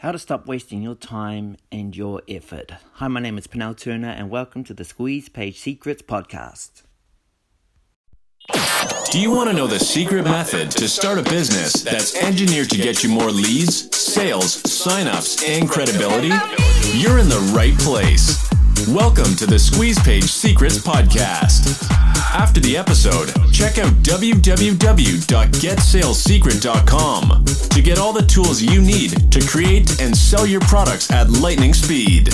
How to stop wasting your time and your effort. Hi, my name is Penel Turner, and welcome to the Squeeze Page Secrets podcast. Do you want to know the secret method to start a business that's engineered to get you more leads, sales, signups, and credibility? You're in the right place. Welcome to the Squeeze Page Secrets podcast. After the episode, check out www.getsalessecret.com to get all the tools you need to create and sell your products at lightning speed.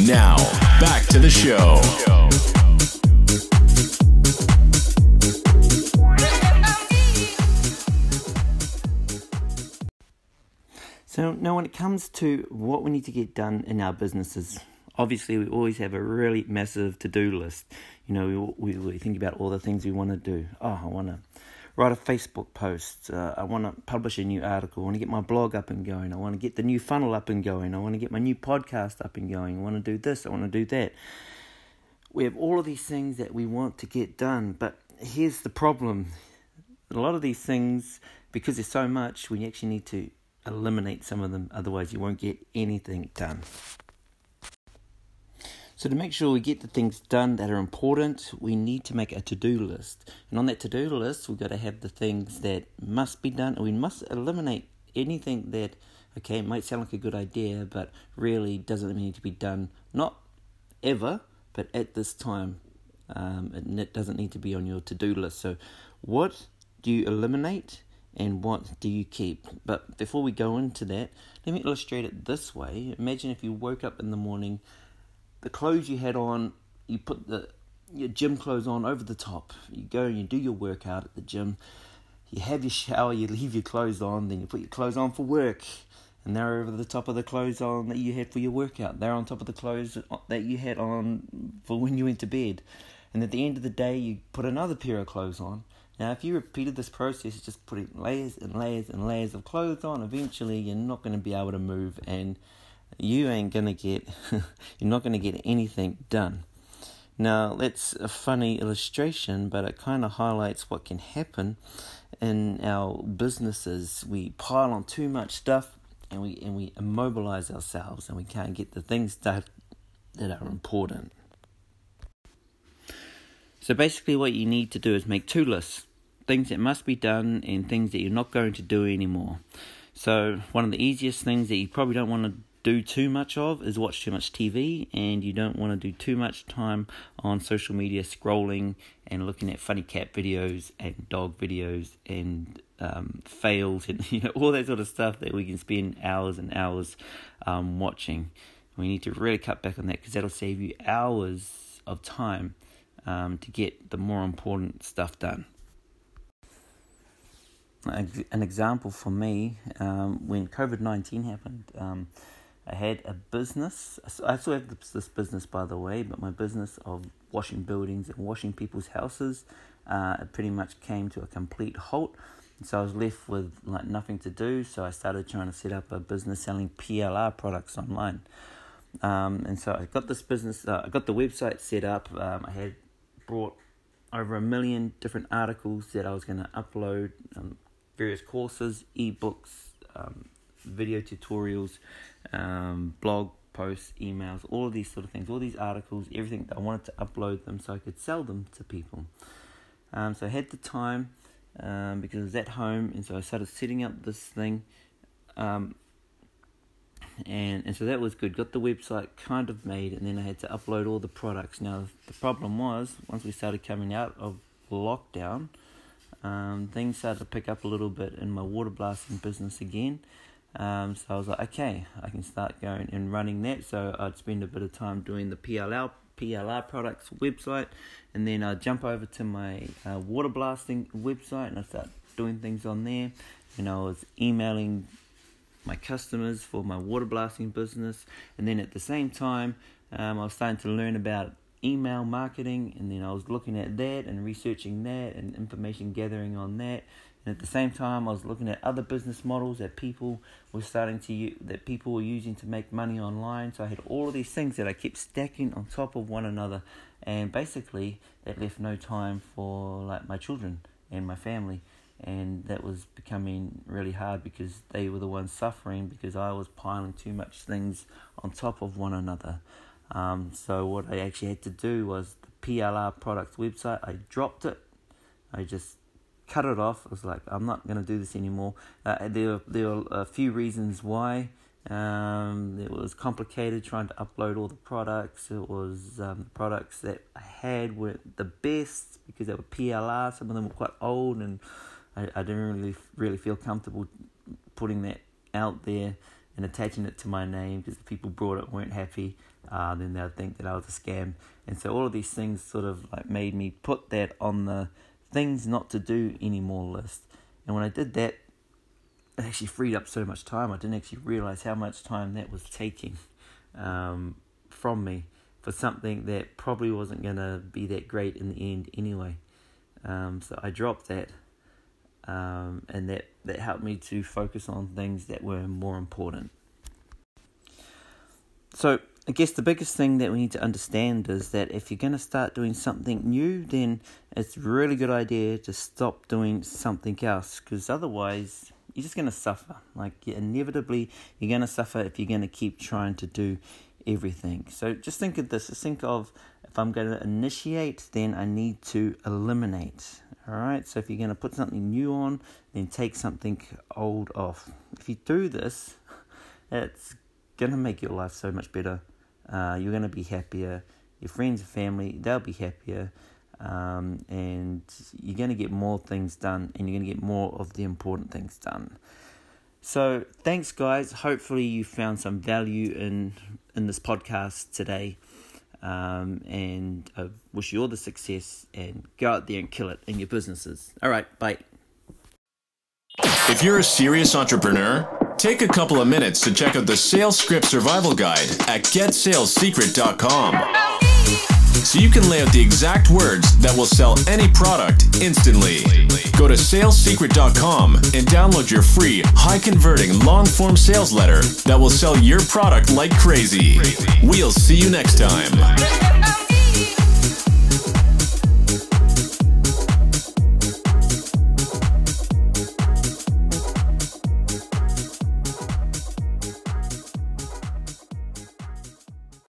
Now, back to the show. So, now when it comes to what we need to get done in our businesses, obviously we always have a really massive to-do list. You know we, we, we think about all the things we want to do. Oh i want to write a facebook post. Uh, i want to publish a new article. I want to get my blog up and going. I want to get the new funnel up and going. I want to get my new podcast up and going. I want to do this. I want to do that. We have all of these things that we want to get done but here's the problem. A lot of these things because there's so much we actually need to eliminate some of them. Otherwise you won't get anything done so, to make sure we get the things done that are important, we need to make a to do list. And on that to do list, we've got to have the things that must be done, and we must eliminate anything that, okay, might sound like a good idea, but really doesn't need to be done, not ever, but at this time. Um, it doesn't need to be on your to do list. So, what do you eliminate? and what do you keep? But before we go into that, let me illustrate it this way. Imagine if you woke up in the morning the clothes you had on, you put the your gym clothes on over the top. You go and you do your workout at the gym. You have your shower, you leave your clothes on, then you put your clothes on for work. And they're over the top of the clothes on that you had for your workout. They're on top of the clothes that you had on for when you went to bed. And at the end of the day, you put another pair of clothes on. Now, if you repeated this process, just putting layers and layers and layers of clothes on, eventually you're not going to be able to move and you ain't gonna get you're not gonna get anything done. Now that's a funny illustration but it kind of highlights what can happen in our businesses. We pile on too much stuff and we and we immobilize ourselves and we can't get the things that that are important. So basically what you need to do is make two lists things that must be done and things that you're not going to do anymore. So one of the easiest things that you probably don't want to do too much of is watch too much TV, and you don't want to do too much time on social media scrolling and looking at funny cat videos and dog videos and um, fails and you know all that sort of stuff that we can spend hours and hours um, watching. We need to really cut back on that because that'll save you hours of time um, to get the more important stuff done an example for me um, when COVID 19 happened. Um, I had a business. I still have this business, by the way, but my business of washing buildings and washing people's houses uh, pretty much came to a complete halt. So I was left with like nothing to do. So I started trying to set up a business selling PLR products online. Um, and so I got this business. Uh, I got the website set up. Um, I had brought over a million different articles that I was going to upload, um, various courses, ebooks, um, video tutorials, um, blog posts, emails, all of these sort of things, all these articles, everything. I wanted to upload them so I could sell them to people. Um, so I had the time um, because I was at home, and so I started setting up this thing. Um, and and so that was good. Got the website kind of made, and then I had to upload all the products. Now the problem was once we started coming out of lockdown, um, things started to pick up a little bit in my water blasting business again. Um, so I was like, okay, I can start going and running that. So I'd spend a bit of time doing the PLR PLR products website, and then I'd jump over to my uh, water blasting website and I start doing things on there. And I was emailing my customers for my water blasting business, and then at the same time, um, I was starting to learn about email marketing, and then I was looking at that and researching that and information gathering on that. And at the same time, I was looking at other business models that people were starting to use, that people were using to make money online. So I had all of these things that I kept stacking on top of one another, and basically that left no time for like my children and my family. and that was becoming really hard because they were the ones suffering because I was piling too much things on top of one another. Um, so what I actually had to do was the PLR products website. I dropped it. I just cut it off. I was like, I'm not going to do this anymore. Uh, there, there were a few reasons why. Um, it was complicated trying to upload all the products. It was um, the products that I had weren't the best because they were PLR. Some of them were quite old, and I, I didn't really really feel comfortable putting that out there and attaching it to my name because the people brought it weren't happy. Uh, then they'll think that I was a scam, and so all of these things sort of like made me put that on the things not to do anymore list. And when I did that, it actually freed up so much time. I didn't actually realize how much time that was taking um, from me for something that probably wasn't going to be that great in the end anyway. Um, so I dropped that, um, and that, that helped me to focus on things that were more important. So I guess the biggest thing that we need to understand is that if you're going to start doing something new, then it's a really good idea to stop doing something else because otherwise you're just going to suffer. Like, inevitably, you're going to suffer if you're going to keep trying to do everything. So, just think of this. Just think of if I'm going to initiate, then I need to eliminate. All right. So, if you're going to put something new on, then take something old off. If you do this, it's going to make your life so much better. Uh, you're going to be happier. Your friends and family, they'll be happier um, and you're going to get more things done and you're going to get more of the important things done. So, thanks, guys. Hopefully, you found some value in in this podcast today. Um, and I wish you all the success and go out there and kill it in your businesses. All right, bye. If you're a serious entrepreneur, take a couple of minutes to check out the Sales Script Survival Guide at GetSalesSecret.com so you can lay out the exact words that will sell any product instantly. Go to salessecret.com and download your free, high converting, long form sales letter that will sell your product like crazy. We'll see you next time.